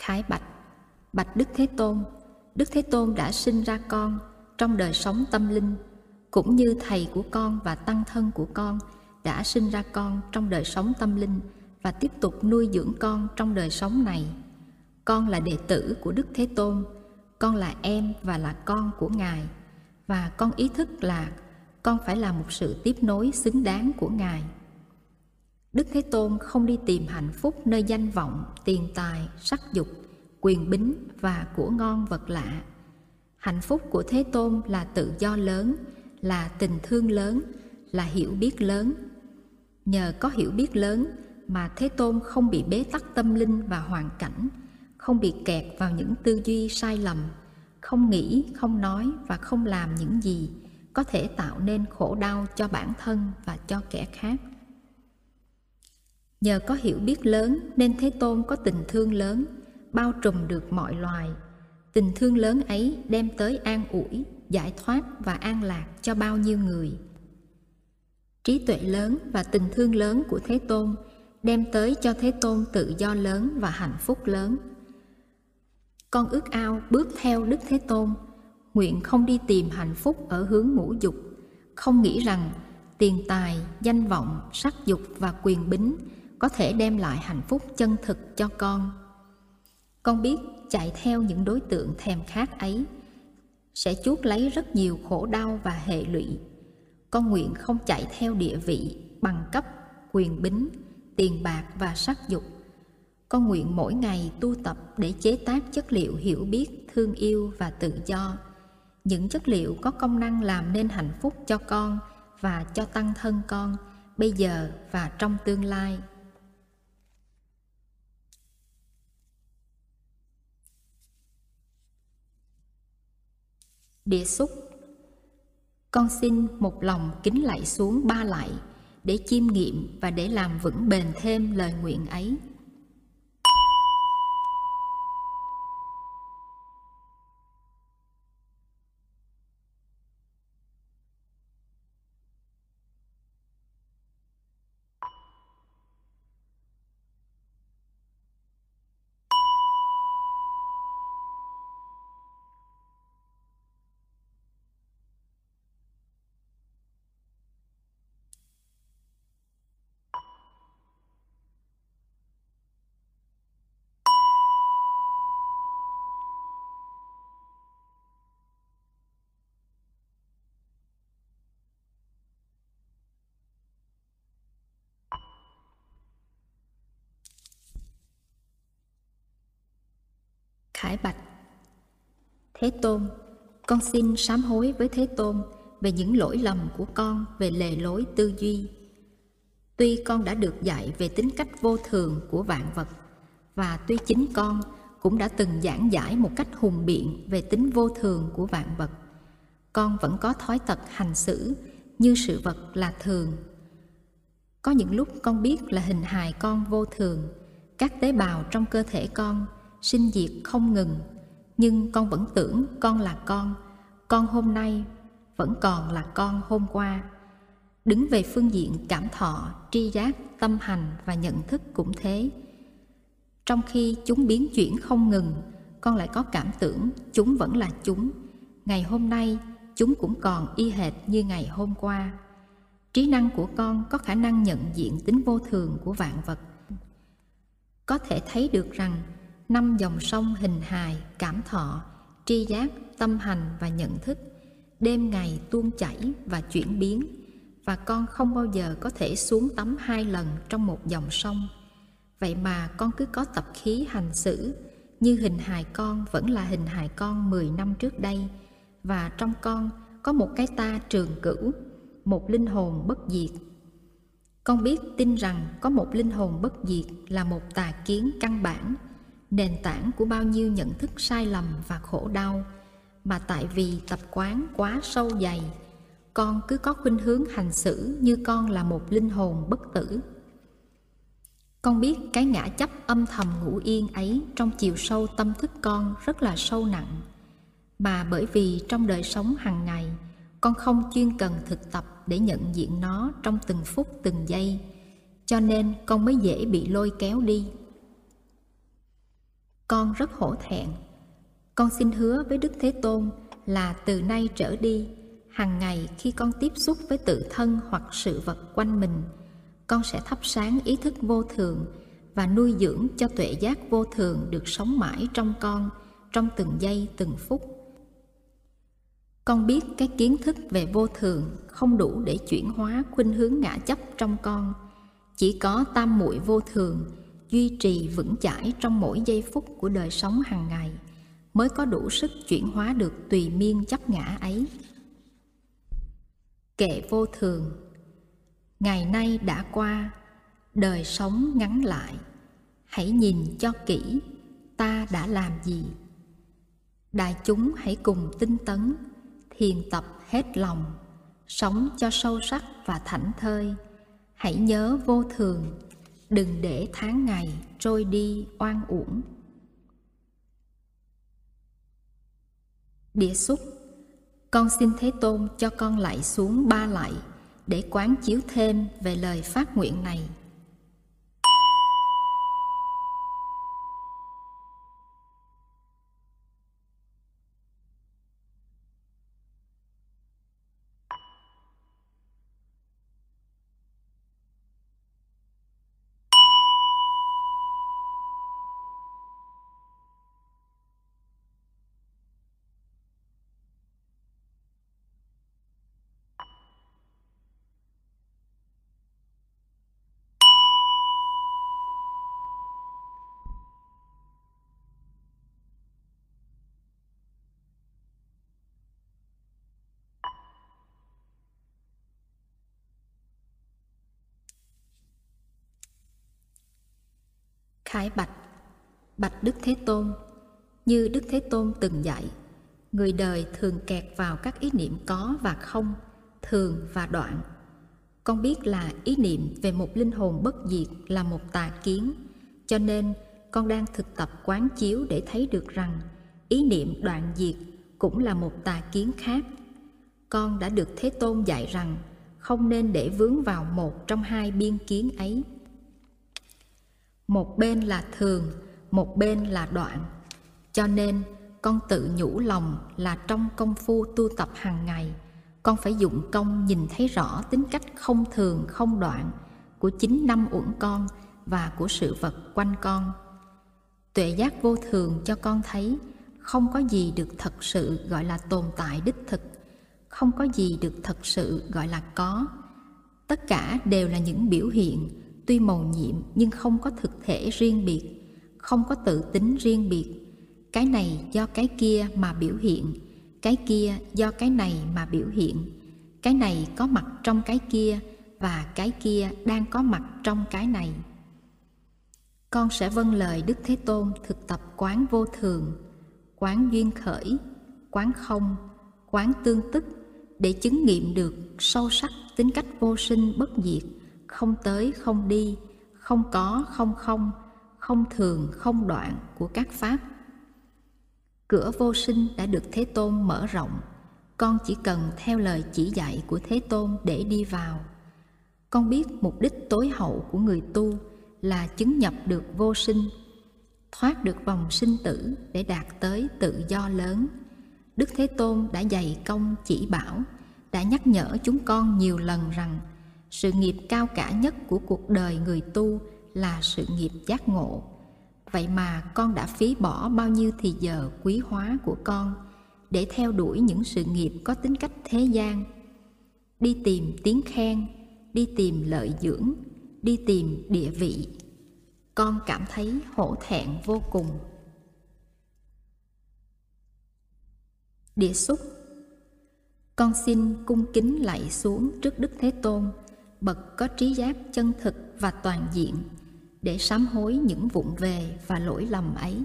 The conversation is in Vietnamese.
Khái bạch Bạch Đức Thế Tôn Đức Thế Tôn đã sinh ra con trong đời sống tâm linh cũng như thầy của con và tăng thân của con đã sinh ra con trong đời sống tâm linh và tiếp tục nuôi dưỡng con trong đời sống này. Con là đệ tử của Đức Thế Tôn, con là em và là con của Ngài và con ý thức là con phải là một sự tiếp nối xứng đáng của Ngài. Đức Thế Tôn không đi tìm hạnh phúc nơi danh vọng, tiền tài, sắc dục, quyền bính và của ngon vật lạ. Hạnh phúc của Thế Tôn là tự do lớn, là tình thương lớn, là hiểu biết lớn. Nhờ có hiểu biết lớn mà Thế Tôn không bị bế tắc tâm linh và hoàn cảnh, không bị kẹt vào những tư duy sai lầm, không nghĩ, không nói và không làm những gì có thể tạo nên khổ đau cho bản thân và cho kẻ khác. Nhờ có hiểu biết lớn nên Thế Tôn có tình thương lớn, bao trùm được mọi loài. Tình thương lớn ấy đem tới an ủi, giải thoát và an lạc cho bao nhiêu người. Trí tuệ lớn và tình thương lớn của Thế Tôn đem tới cho Thế Tôn tự do lớn và hạnh phúc lớn. Con ước ao bước theo Đức Thế Tôn, nguyện không đi tìm hạnh phúc ở hướng ngũ dục, không nghĩ rằng tiền tài, danh vọng, sắc dục và quyền bính có thể đem lại hạnh phúc chân thực cho con. Con biết chạy theo những đối tượng thèm khát ấy sẽ chuốc lấy rất nhiều khổ đau và hệ lụy. Con nguyện không chạy theo địa vị, bằng cấp, quyền bính, tiền bạc và sắc dục. Con nguyện mỗi ngày tu tập để chế tác chất liệu hiểu biết, thương yêu và tự do. Những chất liệu có công năng làm nên hạnh phúc cho con và cho tăng thân con bây giờ và trong tương lai. Địa xúc Con xin một lòng kính lạy xuống ba lạy để chiêm nghiệm và để làm vững bền thêm lời nguyện ấy. Khải bạch Thế Tôn, con xin sám hối với Thế Tôn về những lỗi lầm của con về lề lối tư duy. Tuy con đã được dạy về tính cách vô thường của vạn vật và tuy chính con cũng đã từng giảng giải một cách hùng biện về tính vô thường của vạn vật, con vẫn có thói tật hành xử như sự vật là thường. Có những lúc con biết là hình hài con vô thường, các tế bào trong cơ thể con sinh diệt không ngừng. Nhưng con vẫn tưởng con là con. Con hôm nay vẫn còn là con hôm qua. Đứng về phương diện cảm thọ, tri giác, tâm hành và nhận thức cũng thế. Trong khi chúng biến chuyển không ngừng, con lại có cảm tưởng chúng vẫn là chúng. Ngày hôm nay, chúng cũng còn y hệt như ngày hôm qua. Trí năng của con có khả năng nhận diện tính vô thường của vạn vật. Có thể thấy được rằng năm dòng sông hình hài, cảm thọ, tri giác, tâm hành và nhận thức, đêm ngày tuôn chảy và chuyển biến, và con không bao giờ có thể xuống tắm hai lần trong một dòng sông. Vậy mà con cứ có tập khí hành xử, như hình hài con vẫn là hình hài con 10 năm trước đây, và trong con có một cái ta trường cửu, một linh hồn bất diệt. Con biết tin rằng có một linh hồn bất diệt là một tà kiến căn bản, nền tảng của bao nhiêu nhận thức sai lầm và khổ đau. Mà tại vì tập quán quá sâu dày, con cứ có khuynh hướng hành xử như con là một linh hồn bất tử. Con biết cái ngã chấp âm thầm ngủ yên ấy trong chiều sâu tâm thức con rất là sâu nặng. Mà bởi vì trong đời sống hàng ngày, con không chuyên cần thực tập để nhận diện nó trong từng phút từng giây, cho nên con mới dễ bị lôi kéo đi. Con rất hổ thẹn. Con xin hứa với Đức Thế Tôn là từ nay trở đi, hàng ngày khi con tiếp xúc với tự thân hoặc sự vật quanh mình, con sẽ thắp sáng ý thức vô thường và nuôi dưỡng cho tuệ giác vô thường được sống mãi trong con trong từng giây từng phút con biết cái kiến thức về vô thường không đủ để chuyển hóa khuynh hướng ngã chấp trong con chỉ có tam muội vô thường duy trì vững chãi trong mỗi giây phút của đời sống hàng ngày, mới có đủ sức chuyển hóa được tùy miên chấp ngã ấy. Kệ vô thường, ngày nay đã qua, đời sống ngắn lại. Hãy nhìn cho kỹ, ta đã làm gì? Đại chúng hãy cùng tinh tấn, thiền tập hết lòng, sống cho sâu sắc và thảnh thơi. Hãy nhớ vô thường đừng để tháng ngày trôi đi oan uổng. Địa xúc, con xin thế tôn cho con lại xuống ba lại để quán chiếu thêm về lời phát nguyện này. Khải bạch Bạch Đức Thế Tôn. Như Đức Thế Tôn từng dạy, Người đời thường kẹt vào các ý niệm có và không, Thường và đoạn. Con biết là ý niệm về một linh hồn bất diệt là một tà kiến, Cho nên con đang thực tập quán chiếu để thấy được rằng Ý niệm đoạn diệt cũng là một tà kiến khác. Con đã được Thế Tôn dạy rằng Không nên để vướng vào một trong hai biên kiến ấy một bên là thường, một bên là đoạn. Cho nên, con tự nhủ lòng là trong công phu tu tập hàng ngày. Con phải dụng công nhìn thấy rõ tính cách không thường, không đoạn của chính năm uẩn con và của sự vật quanh con. Tuệ giác vô thường cho con thấy không có gì được thật sự gọi là tồn tại đích thực, không có gì được thật sự gọi là có. Tất cả đều là những biểu hiện tuy màu nhiệm nhưng không có thực thể riêng biệt, không có tự tính riêng biệt. Cái này do cái kia mà biểu hiện, cái kia do cái này mà biểu hiện. Cái này có mặt trong cái kia và cái kia đang có mặt trong cái này. Con sẽ vâng lời đức thế tôn thực tập quán vô thường, quán duyên khởi, quán không, quán tương tức để chứng nghiệm được sâu sắc tính cách vô sinh bất diệt không tới, không đi, không có, không không không thường, không đoạn của các pháp. Cửa vô sinh đã được thế tôn mở rộng. Con chỉ cần theo lời chỉ dạy của thế tôn để đi vào. Con biết mục đích tối hậu của người tu là chứng nhập được vô sinh, thoát được vòng sinh tử để đạt tới tự do lớn. Đức thế tôn đã dày công chỉ bảo, đã nhắc nhở chúng con nhiều lần rằng sự nghiệp cao cả nhất của cuộc đời người tu là sự nghiệp giác ngộ. Vậy mà con đã phí bỏ bao nhiêu thì giờ quý hóa của con để theo đuổi những sự nghiệp có tính cách thế gian? Đi tìm tiếng khen, đi tìm lợi dưỡng, đi tìm địa vị, con cảm thấy hổ thẹn vô cùng. Địa xúc. Con xin cung kính lạy xuống trước đức thế tôn bậc có trí giác chân thực và toàn diện để sám hối những vụng về và lỗi lầm ấy.